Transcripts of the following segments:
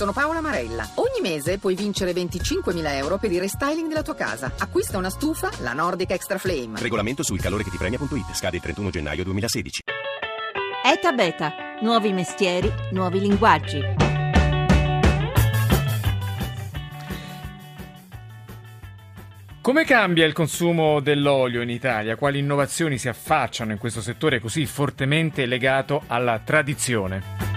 sono Paola Marella. Ogni mese puoi vincere 25.000 euro per il restyling della tua casa. Acquista una stufa, la Nordic Extra Flame. Regolamento sul calore che ti premia.it. Scade il 31 gennaio 2016. ETA Beta. Nuovi mestieri, nuovi linguaggi. Come cambia il consumo dell'olio in Italia? Quali innovazioni si affacciano in questo settore così fortemente legato alla tradizione?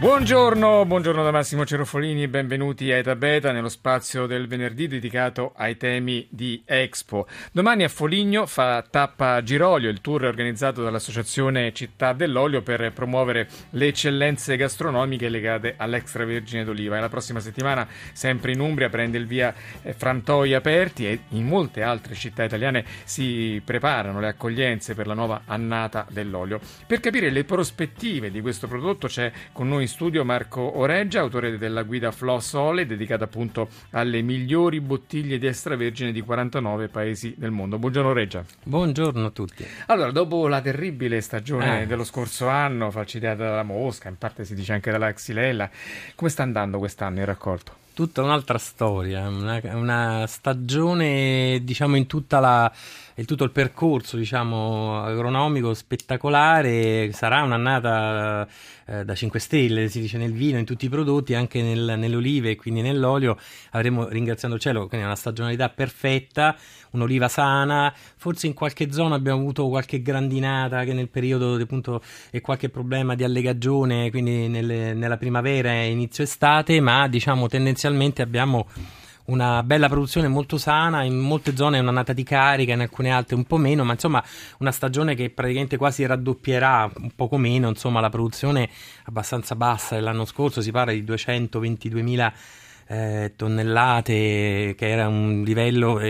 Buongiorno, buongiorno da Massimo Cerofolini benvenuti a Eta Beta nello spazio del venerdì dedicato ai temi di Expo. Domani a Foligno fa tappa Girolio, il tour organizzato dall'Associazione Città dell'Olio per promuovere le eccellenze gastronomiche legate all'extravergine d'oliva. E la prossima settimana, sempre in Umbria, prende il via eh, Frantoi aperti e in molte altre città italiane si preparano le accoglienze per la nuova annata dell'olio. Per capire le prospettive di questo prodotto c'è con noi studio Marco Oreggia, autore della guida Floss Ole, dedicata appunto alle migliori bottiglie di extravergine di 49 paesi del mondo. Buongiorno Reggia. Buongiorno a tutti. Allora, dopo la terribile stagione Eh. dello scorso anno, falcidiata dalla mosca, in parte si dice anche dalla xylella, come sta andando quest'anno il raccolto? Tutta un'altra storia, una, una stagione, diciamo, in tutta la, in tutto il percorso, diciamo, agronomico spettacolare. Sarà un'annata eh, da 5 stelle, si dice nel vino, in tutti i prodotti, anche nel- nelle olive e quindi nell'olio. Avremo, ringraziando il cielo, quindi una stagionalità perfetta, un'oliva sana. Forse in qualche zona abbiamo avuto qualche grandinata che nel periodo appunto e qualche problema di allegagione, quindi nelle- nella primavera e inizio estate, ma diciamo tendenzialmente abbiamo una bella produzione molto sana, in molte zone è un'annata di carica, in alcune altre un po' meno, ma insomma una stagione che praticamente quasi raddoppierà, un poco meno, insomma la produzione abbastanza bassa dell'anno scorso, si parla di 222.000 eh, tonnellate, che era un livello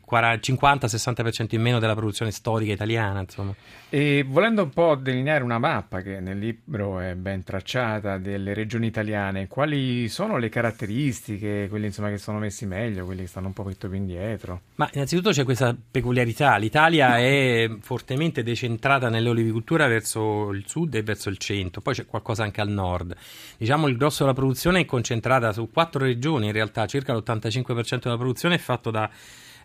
40 50-60% in meno della produzione storica italiana, insomma. E volendo un po' delineare una mappa che nel libro è ben tracciata delle regioni italiane, quali sono le caratteristiche, quelli insomma che sono messi meglio, quelli che stanno un po' più indietro? Ma innanzitutto c'è questa peculiarità, l'Italia è fortemente decentrata nell'olivicoltura verso il sud e verso il centro, poi c'è qualcosa anche al nord. Diciamo il grosso della produzione è concentrata su quattro regioni, in realtà circa l'85% della produzione è fatto da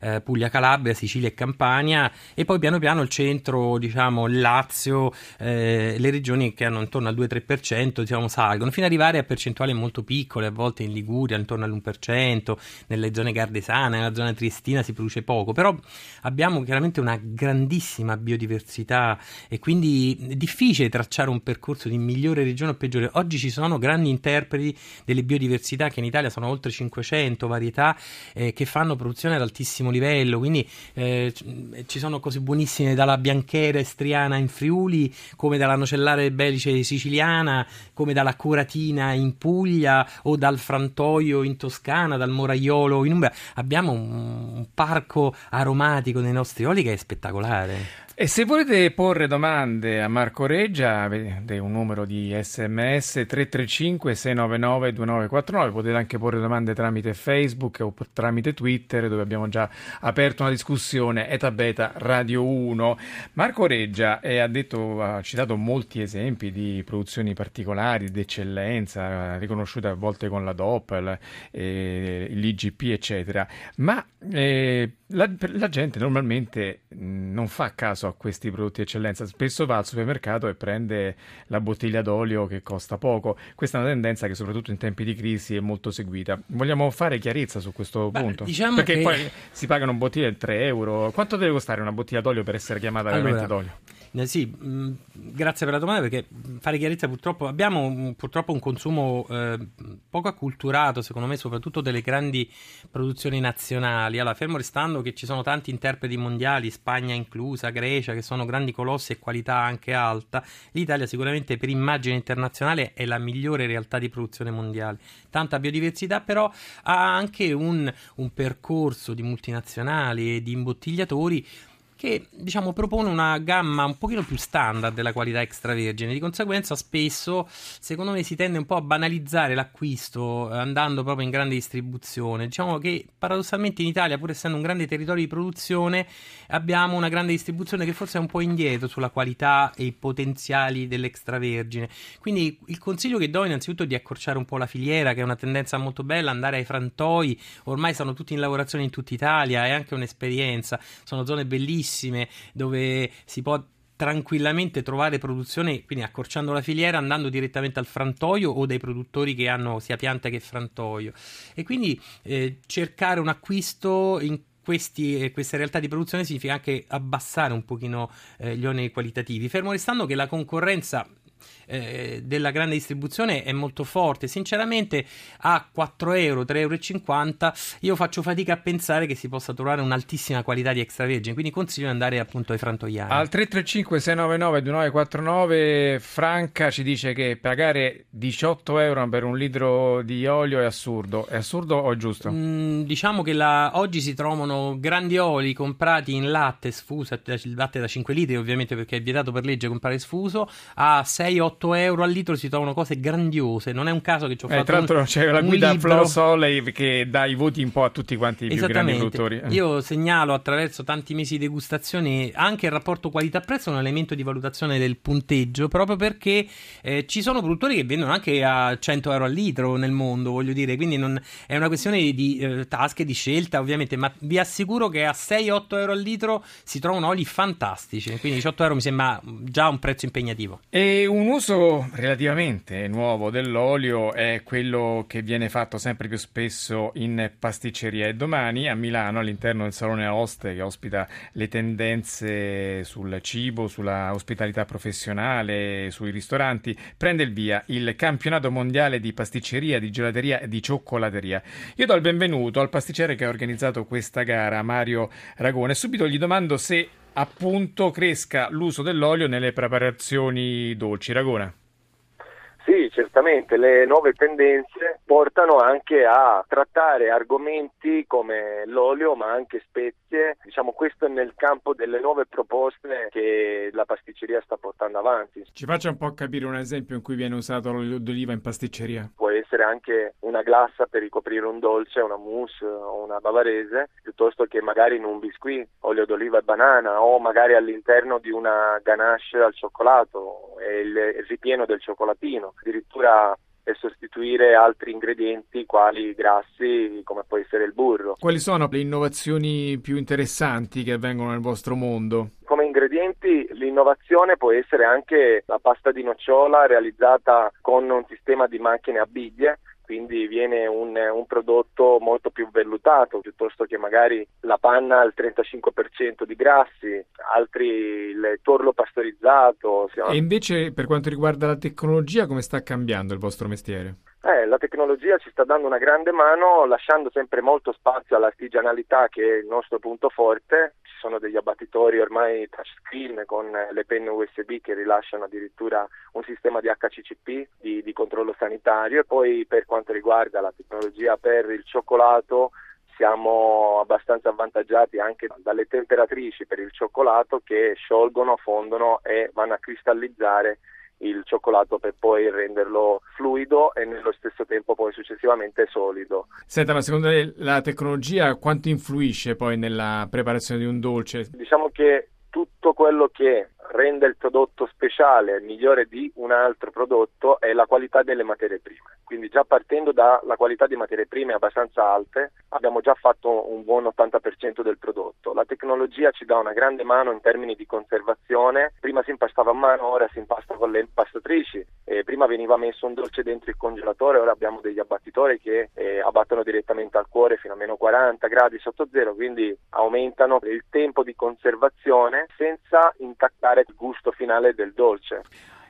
eh, Puglia, Calabria, Sicilia e Campania e poi piano piano il centro, diciamo Lazio, eh, le regioni che hanno intorno al 2-3% diciamo, salgono fino ad arrivare a percentuali molto piccole, a volte in Liguria intorno all'1%, nelle zone gardesane, nella zona triestina si produce poco, però abbiamo chiaramente una grandissima biodiversità e quindi è difficile tracciare un percorso di migliore regione o peggiore. Oggi ci sono grandi interpreti delle biodiversità che in Italia sono oltre 500 varietà eh, che fanno produzione ad altissimo livello, quindi eh, ci sono cose buonissime dalla bianchera estriana in Friuli, come dalla nocellare belice siciliana, come dalla curatina in Puglia o dal frantoio in Toscana, dal moraiolo in Umbria. Abbiamo un, un parco aromatico nei nostri oli che è spettacolare. E se volete porre domande a Marco Reggia, avete un numero di sms 335 699 2949, potete anche porre domande tramite Facebook o tramite Twitter dove abbiamo già aperto una discussione Eta Beta Radio 1. Marco Reggia eh, ha, detto, ha citato molti esempi di produzioni particolari, di eccellenza, eh, riconosciute a volte con la DOP, eh, l'IGP eccetera, ma eh, la, la gente normalmente non fa caso a questi prodotti di eccellenza, spesso va al supermercato e prende la bottiglia d'olio che costa poco. Questa è una tendenza che soprattutto in tempi di crisi è molto seguita. Vogliamo fare chiarezza su questo Beh, punto? diciamo Perché che- poi si pagano bottiglie di 3 euro. Quanto deve costare una bottiglia d'olio per essere chiamata veramente Allora, d'olio? Eh, sì, mh, grazie per la domanda perché mh, fare chiarezza purtroppo abbiamo mh, purtroppo un consumo eh, poco acculturato secondo me soprattutto delle grandi produzioni nazionali. Allora, fermo restando che ci sono tanti interpreti mondiali, Spagna inclusa, Grecia, che sono grandi colossi e qualità anche alta, l'Italia sicuramente per immagine internazionale è la migliore realtà di produzione mondiale. Tanta biodiversità però ha anche un, un percorso di multinazionali e di imbottigliatori che diciamo propone una gamma un pochino più standard della qualità extravergine. Di conseguenza, spesso secondo me si tende un po' a banalizzare l'acquisto eh, andando proprio in grande distribuzione. Diciamo che paradossalmente in Italia, pur essendo un grande territorio di produzione, abbiamo una grande distribuzione che forse è un po' indietro sulla qualità e i potenziali dell'extravergine. Quindi il consiglio che do innanzitutto è di accorciare un po' la filiera, che è una tendenza molto bella, andare ai frantoi, ormai stanno tutti in lavorazione in tutta Italia, è anche un'esperienza, sono zone bellissime dove si può tranquillamente trovare produzione, quindi accorciando la filiera, andando direttamente al frantoio o dai produttori che hanno sia pianta che frantoio. E quindi eh, cercare un acquisto in questi, eh, queste realtà di produzione significa anche abbassare un pochino eh, gli oneri qualitativi, fermo restando che la concorrenza eh, della grande distribuzione è molto forte. Sinceramente, a 4 euro, 3,50 euro, io faccio fatica a pensare che si possa trovare un'altissima qualità di extravergine. Quindi consiglio di andare appunto ai frantoiani. Al 335 699 2949 Franca ci dice che pagare 18 euro per un litro di olio è assurdo. È assurdo o è giusto? Mm, diciamo che la, oggi si trovano grandi oli comprati in latte sfuso, il latte da 5 litri, ovviamente perché è vietato per legge comprare sfuso, a 6-8 8 euro al litro si trovano cose grandiose. Non è un caso che ci ho eh, fatto. Tra l'altro un, c'è la guida Flo Soleil che dà i voti un po' a tutti quanti i più grandi produttori. Io segnalo attraverso tanti mesi di degustazione anche il rapporto qualità-prezzo un elemento di valutazione del punteggio, proprio perché eh, ci sono produttori che vendono anche a 100 euro al litro nel mondo, voglio dire. Quindi non, è una questione di eh, tasche, di scelta, ovviamente. Ma vi assicuro che a 6-8 euro al litro si trovano oli fantastici. Quindi 18 euro mi sembra già un prezzo impegnativo. E un uso uso relativamente nuovo dell'olio è quello che viene fatto sempre più spesso in pasticceria e domani a Milano all'interno del Salone Aoste che ospita le tendenze sul cibo, sulla ospitalità professionale, sui ristoranti, prende il via il campionato mondiale di pasticceria, di gelateria e di cioccolateria. Io do il benvenuto al pasticcere che ha organizzato questa gara, Mario Ragone, subito gli domando se appunto cresca l'uso dell'olio nelle preparazioni dolci. Ragona. Sì, certamente le nuove tendenze portano anche a trattare argomenti come l'olio ma anche spezie, diciamo questo è nel campo delle nuove proposte che la pasticceria sta portando avanti. Ci faccia un po' capire un esempio in cui viene usato l'olio d'oliva in pasticceria? Può essere anche una glassa per ricoprire un dolce, una mousse o una bavarese, piuttosto che magari in un biscuit, olio d'oliva e banana o magari all'interno di una ganache al cioccolato e il ripieno del cioccolatino addirittura per sostituire altri ingredienti quali grassi come può essere il burro. Quali sono le innovazioni più interessanti che avvengono nel vostro mondo? Come ingredienti l'innovazione può essere anche la pasta di nocciola realizzata con un sistema di macchine a biglie quindi viene un, un, prodotto molto più vellutato piuttosto che magari la panna al 35% di grassi, altri il torlo pastorizzato. E invece per quanto riguarda la tecnologia come sta cambiando il vostro mestiere? Eh, la tecnologia ci sta dando una grande mano lasciando sempre molto spazio all'artigianalità che è il nostro punto forte. Sono degli abbattitori ormai touchscreen con le penne USB che rilasciano addirittura un sistema di HCCP di, di controllo sanitario. E poi per quanto riguarda la tecnologia per il cioccolato siamo abbastanza avvantaggiati anche dalle temperatrici per il cioccolato che sciolgono, fondono e vanno a cristallizzare il cioccolato per poi renderlo fluido e nello stesso tempo poi successivamente solido. Senta, ma secondo lei la tecnologia quanto influisce poi nella preparazione di un dolce? Diciamo che tutto quello che rende il prodotto speciale migliore di un altro prodotto è la qualità delle materie prime. Quindi già partendo dalla qualità di materie prime abbastanza alte abbiamo già fatto un buon 80% del prodotto. La tecnologia ci dà una grande mano in termini di conservazione. Prima si impastava a mano, ora si impasta con le impastatrici. Eh, prima veniva messo un dolce dentro il congelatore, ora abbiamo degli abbattitori che eh, abbattono direttamente al cuore fino a meno 40 gradi sotto zero, quindi aumentano il tempo di conservazione senza intaccare il gusto finale del dolce.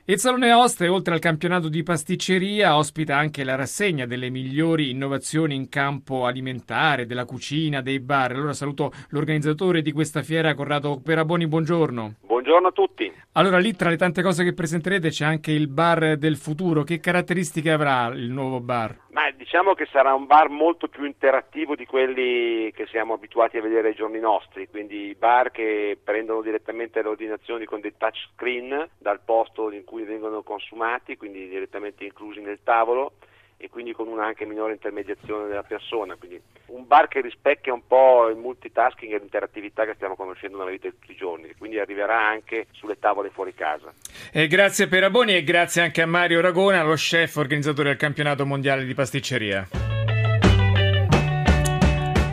Il Salone Ostre, oltre al campionato di pasticceria, ospita anche la rassegna delle migliori innovazioni in campo alimentare, della cucina, dei bar. Allora saluto l'organizzatore di questa fiera, Corrado Peraboni, buongiorno. Buongiorno a tutti. Allora, lì tra le tante cose che presenterete c'è anche il bar del futuro. Che caratteristiche avrà il nuovo bar? Ma diciamo che sarà un bar molto più interattivo di quelli che siamo abituati a vedere ai giorni nostri, quindi bar che prendono direttamente le ordinazioni con dei touch screen dal posto in cui vengono consumati, quindi direttamente inclusi nel tavolo e quindi con una anche minore intermediazione della persona. Quindi un bar che rispecchia un po' il multitasking e l'interattività che stiamo conoscendo nella vita di tutti i giorni, quindi arriverà anche sulle tavole fuori casa. E grazie per Aboni e grazie anche a Mario Ragona, lo chef organizzatore del campionato mondiale di pasticceria.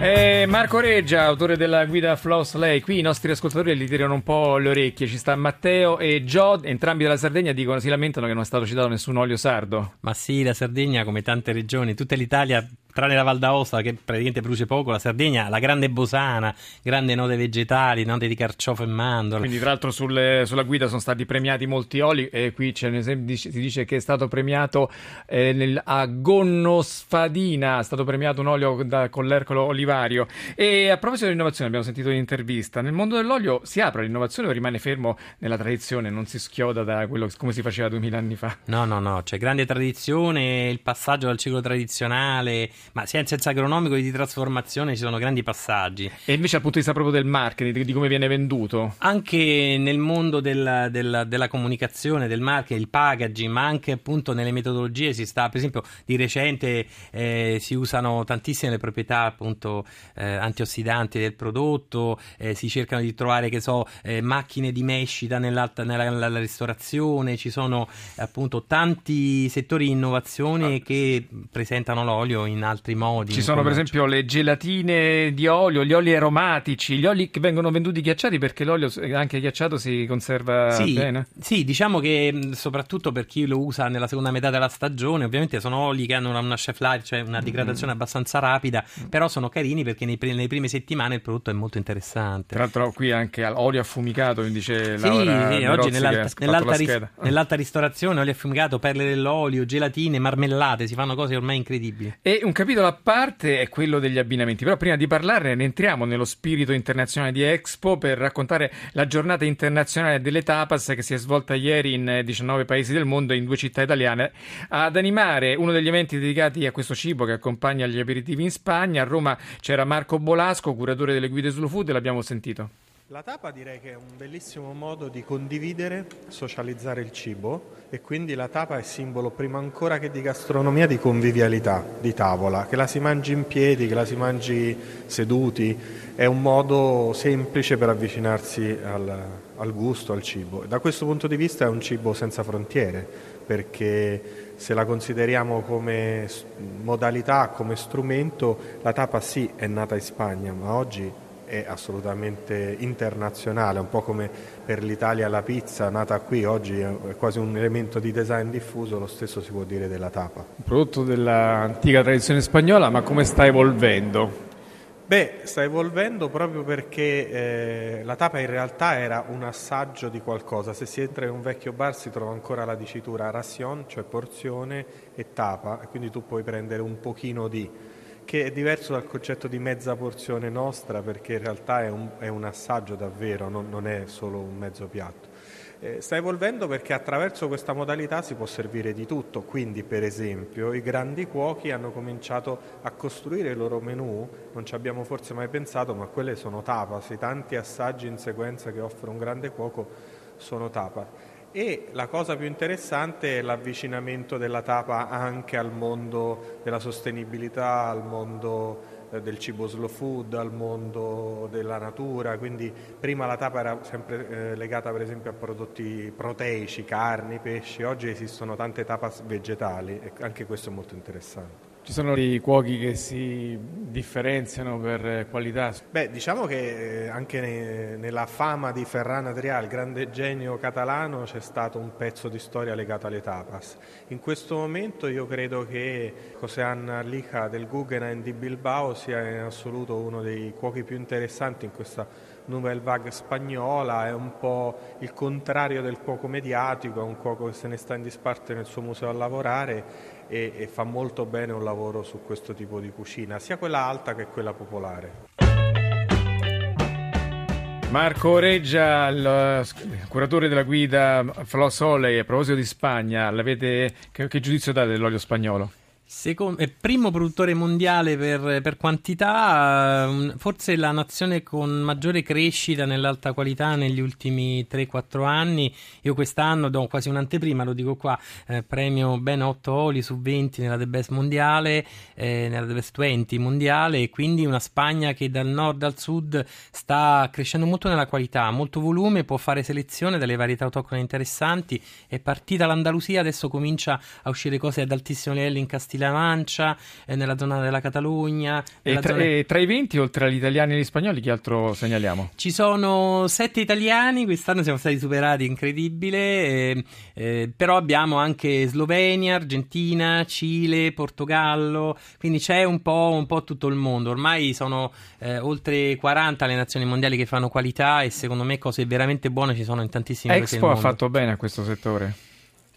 E Marco Reggia, autore della guida Floss Lei, qui i nostri ascoltatori gli tirano un po' le orecchie, ci sta Matteo e Jod, entrambi della Sardegna dicono, si lamentano che non è stato citato nessun olio sardo. Ma sì, la Sardegna come tante regioni, tutta l'Italia tranne la Val d'Aosta che praticamente produce poco, la Sardegna, la grande bosana, grande note vegetali, note di carciofo e mandorla. Quindi tra l'altro sulle, sulla guida sono stati premiati molti oli e qui c'è un esempio, si dice che è stato premiato eh, nel, a Gonnosfadina, è stato premiato un olio da, con l'ercolo olivario. E a proposito dell'innovazione, abbiamo sentito l'intervista, nel mondo dell'olio si apre l'innovazione o rimane fermo nella tradizione, non si schioda da quello come si faceva duemila anni fa? No, no, no, c'è grande tradizione, il passaggio dal ciclo tradizionale ma sia in senso agronomico che di trasformazione ci sono grandi passaggi. E invece dal punto di vista proprio del marketing, di, come viene venduto? Anche nel mondo della, della, della, comunicazione, del marketing, il packaging, ma anche appunto nelle metodologie si sta, per esempio di recente eh, si usano tantissime le proprietà appunto eh, antiossidanti del prodotto, eh, si cercano di trovare, che so, eh, macchine di mescita nella, nella, ristorazione, ci sono appunto tanti settori di innovazione ah. che presentano l'olio in altri modi. Ci sono per esempio le gelatine di olio, gli oli aromatici, gli oli che vengono venduti ghiacciati perché l'olio anche ghiacciato si conserva sì, bene. Sì, diciamo che soprattutto per chi lo usa nella seconda metà della stagione, ovviamente sono oli che hanno una chef life, cioè una degradazione mm. abbastanza rapida, mm. però sono carini perché nei, nelle prime settimane il prodotto è molto interessante. Tra l'altro qui anche olio affumicato, mi dice sì, Laura sì, oggi nell'alta, nell'alta, ris- nell'alta ristorazione olio affumicato, perle dell'olio, gelatine, marmellate, si fanno cose ormai incredibili. E un capitolo a parte è quello degli abbinamenti, però prima di parlarne ne entriamo nello spirito internazionale di Expo per raccontare la giornata internazionale delle tapas che si è svolta ieri in 19 paesi del mondo e in due città italiane. Ad animare uno degli eventi dedicati a questo cibo che accompagna gli aperitivi in Spagna, a Roma c'era Marco Bolasco, curatore delle guide slow food, l'abbiamo sentito. La tapa direi che è un bellissimo modo di condividere, socializzare il cibo e quindi la tapa è simbolo prima ancora che di gastronomia di convivialità, di tavola, che la si mangi in piedi, che la si mangi seduti, è un modo semplice per avvicinarsi al, al gusto, al cibo. Da questo punto di vista è un cibo senza frontiere, perché se la consideriamo come modalità, come strumento, la tapa sì è nata in Spagna, ma oggi è assolutamente internazionale, un po' come per l'Italia la pizza nata qui, oggi è quasi un elemento di design diffuso, lo stesso si può dire della tapa. Un prodotto dell'antica tradizione spagnola, ma come sta evolvendo? Beh, sta evolvendo proprio perché eh, la tapa in realtà era un assaggio di qualcosa. Se si entra in un vecchio bar si trova ancora la dicitura ration, cioè porzione, e tapa, e quindi tu puoi prendere un pochino di che è diverso dal concetto di mezza porzione nostra perché in realtà è un, è un assaggio davvero, non, non, è solo un mezzo piatto. Eh, sta evolvendo perché attraverso questa modalità si può servire di tutto, quindi per esempio i grandi cuochi hanno cominciato a costruire il loro menù, non ci abbiamo forse mai pensato, ma quelle sono tapas, i tanti assaggi in sequenza che offre un grande cuoco sono tapas e la cosa più interessante è l'avvicinamento della tapa anche al mondo della sostenibilità, al mondo eh, del cibo slow food, al mondo della natura, quindi prima la tapa era sempre eh, legata per esempio a prodotti proteici, carni, pesci, oggi esistono tante tapas vegetali e anche questo è molto interessante. Ci sono dei cuochi che si differenziano per qualità? Beh, diciamo che eh, anche ne, nella fama di Ferran Adrià, il grande genio catalano, c'è stato un pezzo di storia legato alle tapas. In questo momento io credo che Josean Lica del Guggenheim di Bilbao sia in assoluto uno dei cuochi più interessanti in questa Nouvelle Vague spagnola, è un po' il contrario del cuoco mediatico, è un cuoco che se ne sta in disparte nel suo museo a lavorare e, e fa molto bene un lavoro su questo tipo di cucina, sia quella alta che quella popolare. Marco Reggia, il eh, curatore della guida Floss Oley, a proposito di Spagna, che, che giudizio date dell'olio spagnolo? Secondo, è primo produttore mondiale per, per, quantità, ehm, forse la nazione con maggiore crescita nell'alta qualità negli ultimi 3-4 anni. Io quest'anno do quasi un'anteprima, lo dico qua, eh, premio ben 8 oli su 20 nella The Best mondiale, eh, nella The Best 20 mondiale, e quindi una Spagna che dal nord al sud sta crescendo molto nella qualità, molto volume, può fare selezione delle varietà autoctone interessanti. È partita l'Andalusia, adesso comincia a uscire cose ad altissimo livello in Castiglione la Mancia, eh, nella zona della Catalogna. E tra, zona... e tra, i 20, oltre agli italiani e agli spagnoli, chi altro segnaliamo? Ci sono sette italiani, quest'anno siamo stati superati, incredibile, eh, eh, però abbiamo anche Slovenia, Argentina, Cile, Portogallo, quindi c'è un po', un po tutto il mondo. Ormai sono eh, oltre 40 le nazioni mondiali che fanno qualità e secondo me cose veramente buone ci sono in tantissimi paesi Expo ha fatto bene a questo settore.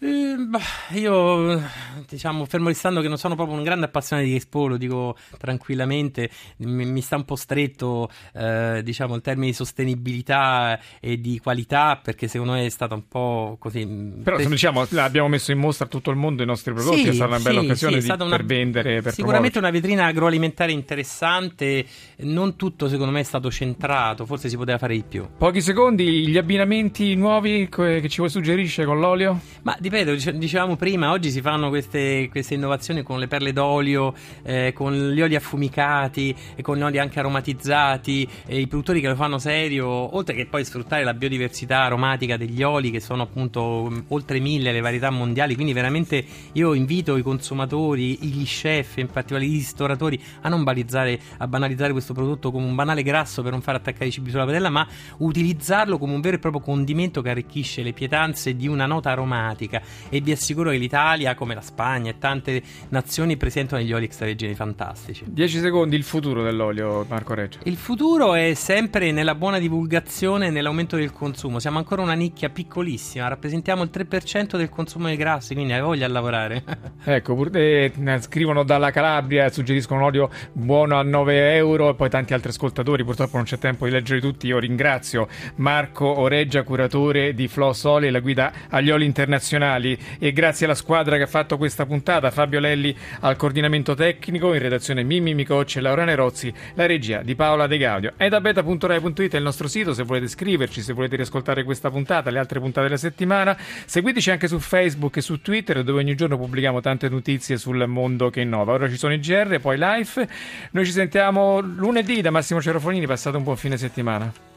Eh, bah, io diciamo fermo restando che non sono proprio un grande appassionato di Expo, lo dico tranquillamente, mi, mi sta un po' stretto eh, diciamo il termine di sostenibilità e di qualità perché secondo me è stata un po' così. Mm, Però se diciamo abbiamo messo in mostra a tutto il mondo i nostri prodotti, sì, è stata una bella sì, occasione sì, di, una, per vendere. Per sicuramente promuovere. una vetrina agroalimentare interessante, non tutto secondo me è stato centrato, forse si poteva fare di più. Pochi secondi, gli abbinamenti nuovi che ci suggerisce con l'olio? Ma ripeto, dicevamo prima, oggi si fanno queste, queste innovazioni con le perle d'olio, eh, con gli oli affumicati e con gli oli anche aromatizzati. E I produttori che lo fanno serio, oltre che poi sfruttare la biodiversità aromatica degli oli, che sono appunto mm, oltre mille le varietà mondiali. Quindi, veramente io invito i consumatori, gli chef, in particolare i ristoratori, a non banalizzare, a banalizzare questo prodotto come un banale grasso per non far attaccare i cibi sulla padella, ma utilizzarlo come un vero e proprio condimento che arricchisce le pietanze di una nota aromatica America e vi assicuro che l'Italia, come la Spagna e tante nazioni presentano degli oli extravergini fantastici. 10 secondi, il futuro dell'olio, Marco Reggio. Il futuro è sempre nella buona divulgazione e nell'aumento del consumo. Siamo ancora una nicchia piccolissima, rappresentiamo il 3% del consumo dei grassi, quindi hai voglia a lavorare. ecco, pur, eh, scrivono dalla Calabria, suggeriscono un olio buono a 9 euro e poi tanti altri ascoltatori, purtroppo non c'è tempo di leggere tutti. Io ringrazio Marco Oreggia, curatore di Floss Oli, la guida agli oli internazionali nazionali e grazie alla squadra che ha fatto questa puntata, Fabio Lelli al coordinamento tecnico, in redazione Mimmi Micocci e Laura Nerozzi, la regia di Paola De Gaudio. È è il nostro sito se volete scriverci, se volete riascoltare questa puntata, le altre puntate della settimana. Seguiteci anche su Facebook e su Twitter dove ogni giorno pubblichiamo tante notizie sul mondo che innova. Ora ci sono i GR, poi live. Noi ci sentiamo lunedì da Massimo Cerofonini, passate un buon fine settimana.